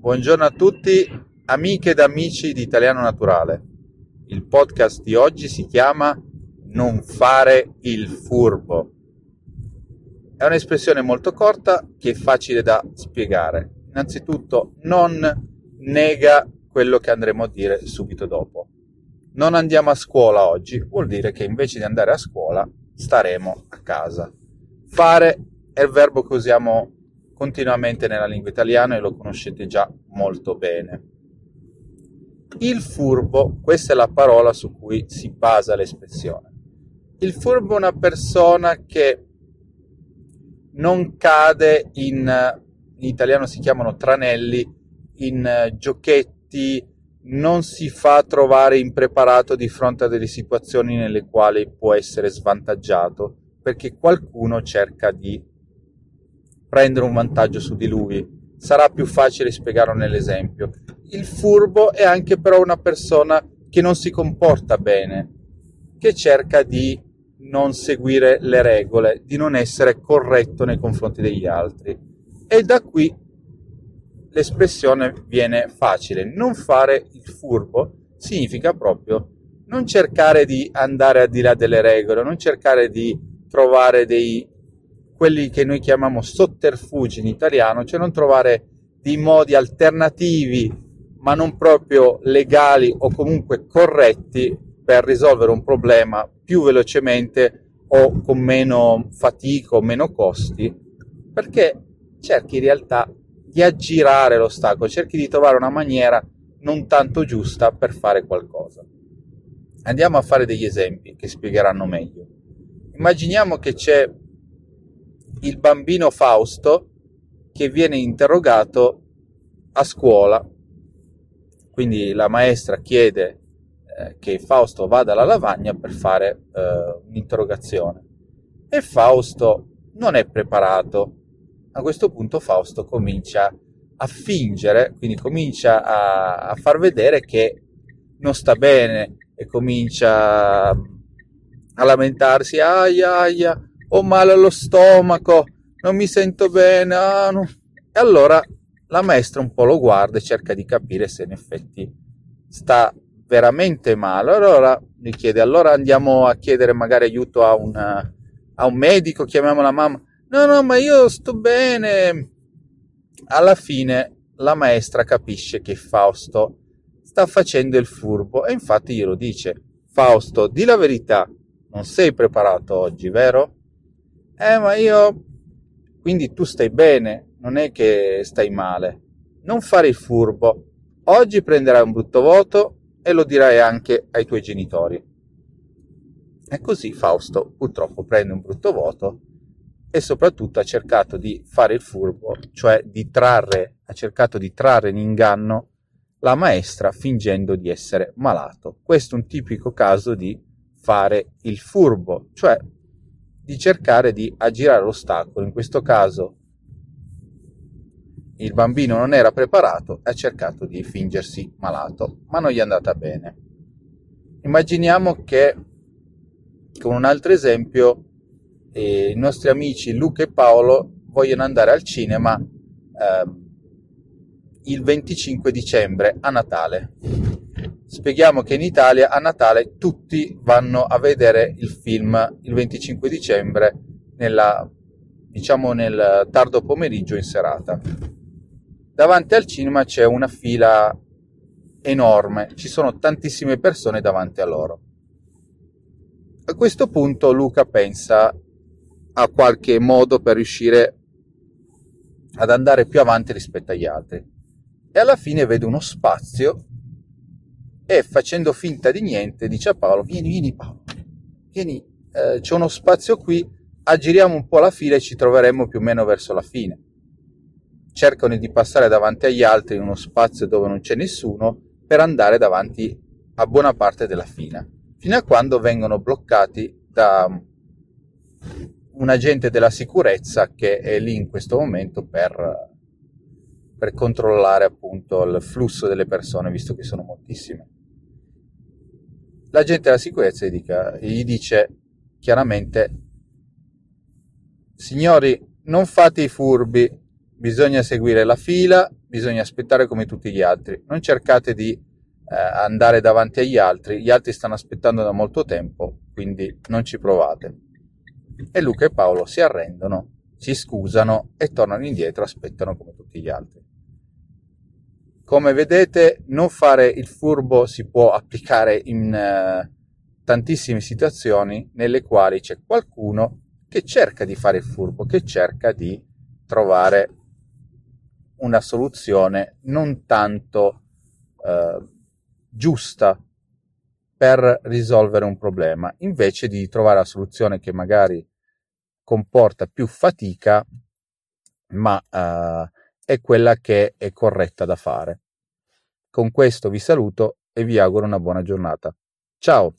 Buongiorno a tutti, amiche ed amici di Italiano Naturale. Il podcast di oggi si chiama Non fare il furbo. È un'espressione molto corta che è facile da spiegare. Innanzitutto non nega quello che andremo a dire subito dopo. Non andiamo a scuola oggi, vuol dire che invece di andare a scuola staremo a casa. Fare è il verbo che usiamo continuamente nella lingua italiana e lo conoscete già molto bene. Il furbo, questa è la parola su cui si basa l'espressione. Il furbo è una persona che non cade in, in italiano si chiamano tranelli, in giochetti, non si fa trovare impreparato di fronte a delle situazioni nelle quali può essere svantaggiato, perché qualcuno cerca di prendere un vantaggio su di lui. Sarà più facile spiegarlo nell'esempio. Il furbo è anche però una persona che non si comporta bene, che cerca di non seguire le regole, di non essere corretto nei confronti degli altri. E da qui l'espressione viene facile. Non fare il furbo significa proprio non cercare di andare al di là delle regole, non cercare di trovare dei quelli che noi chiamiamo sotterfugi in italiano, cioè non trovare dei modi alternativi ma non proprio legali o comunque corretti per risolvere un problema più velocemente o con meno fatica o meno costi, perché cerchi in realtà di aggirare l'ostacolo, cerchi di trovare una maniera non tanto giusta per fare qualcosa. Andiamo a fare degli esempi che spiegheranno meglio. Immaginiamo che c'è il bambino Fausto che viene interrogato a scuola. Quindi la maestra chiede eh, che Fausto vada alla lavagna per fare eh, un'interrogazione e Fausto non è preparato. A questo punto Fausto comincia a fingere, quindi comincia a, a far vedere che non sta bene e comincia a lamentarsi, aia, aia, ho male allo stomaco, non mi sento bene. Ah, no. E allora la maestra un po' lo guarda e cerca di capire se in effetti sta veramente male. Allora gli chiede, allora andiamo a chiedere magari aiuto a un, a un medico, chiamiamo la mamma. No, no, ma io sto bene. Alla fine la maestra capisce che Fausto sta facendo il furbo e infatti glielo dice. Fausto, di la verità, non sei preparato oggi, vero? Eh, ma io... Quindi tu stai bene, non è che stai male. Non fare il furbo. Oggi prenderai un brutto voto e lo dirai anche ai tuoi genitori. E così Fausto purtroppo prende un brutto voto e soprattutto ha cercato di fare il furbo, cioè di trarre, ha cercato di trarre in inganno la maestra fingendo di essere malato. Questo è un tipico caso di fare il furbo, cioè di cercare di aggirare l'ostacolo. In questo caso il bambino non era preparato e ha cercato di fingersi malato, ma non gli è andata bene. Immaginiamo che, con un altro esempio, eh, i nostri amici Luca e Paolo vogliono andare al cinema eh, il 25 dicembre a Natale Spieghiamo che in Italia a Natale tutti vanno a vedere il film il 25 dicembre nella, diciamo nel tardo pomeriggio in serata. Davanti al cinema c'è una fila enorme, ci sono tantissime persone davanti a loro. A questo punto Luca pensa a qualche modo per riuscire ad andare più avanti rispetto agli altri e alla fine vede uno spazio e facendo finta di niente dice a Paolo vieni vieni Paolo vieni eh, c'è uno spazio qui aggiriamo un po' la fila e ci troveremo più o meno verso la fine. Cercano di passare davanti agli altri in uno spazio dove non c'è nessuno per andare davanti a buona parte della fila fino a quando vengono bloccati da un agente della sicurezza che è lì in questo momento per, per controllare appunto il flusso delle persone visto che sono moltissime l'agente della sicurezza gli, dica, gli dice chiaramente signori non fate i furbi bisogna seguire la fila, bisogna aspettare come tutti gli altri. Non cercate di eh, andare davanti agli altri, gli altri stanno aspettando da molto tempo, quindi non ci provate. E Luca e Paolo si arrendono, si scusano e tornano indietro, aspettano come tutti gli altri. Come vedete, non fare il furbo si può applicare in eh, tantissime situazioni nelle quali c'è qualcuno che cerca di fare il furbo, che cerca di trovare una soluzione non tanto eh, giusta per risolvere un problema, invece di trovare la soluzione che magari comporta più fatica, ma eh, è quella che è corretta da fare. Con questo vi saluto e vi auguro una buona giornata. Ciao!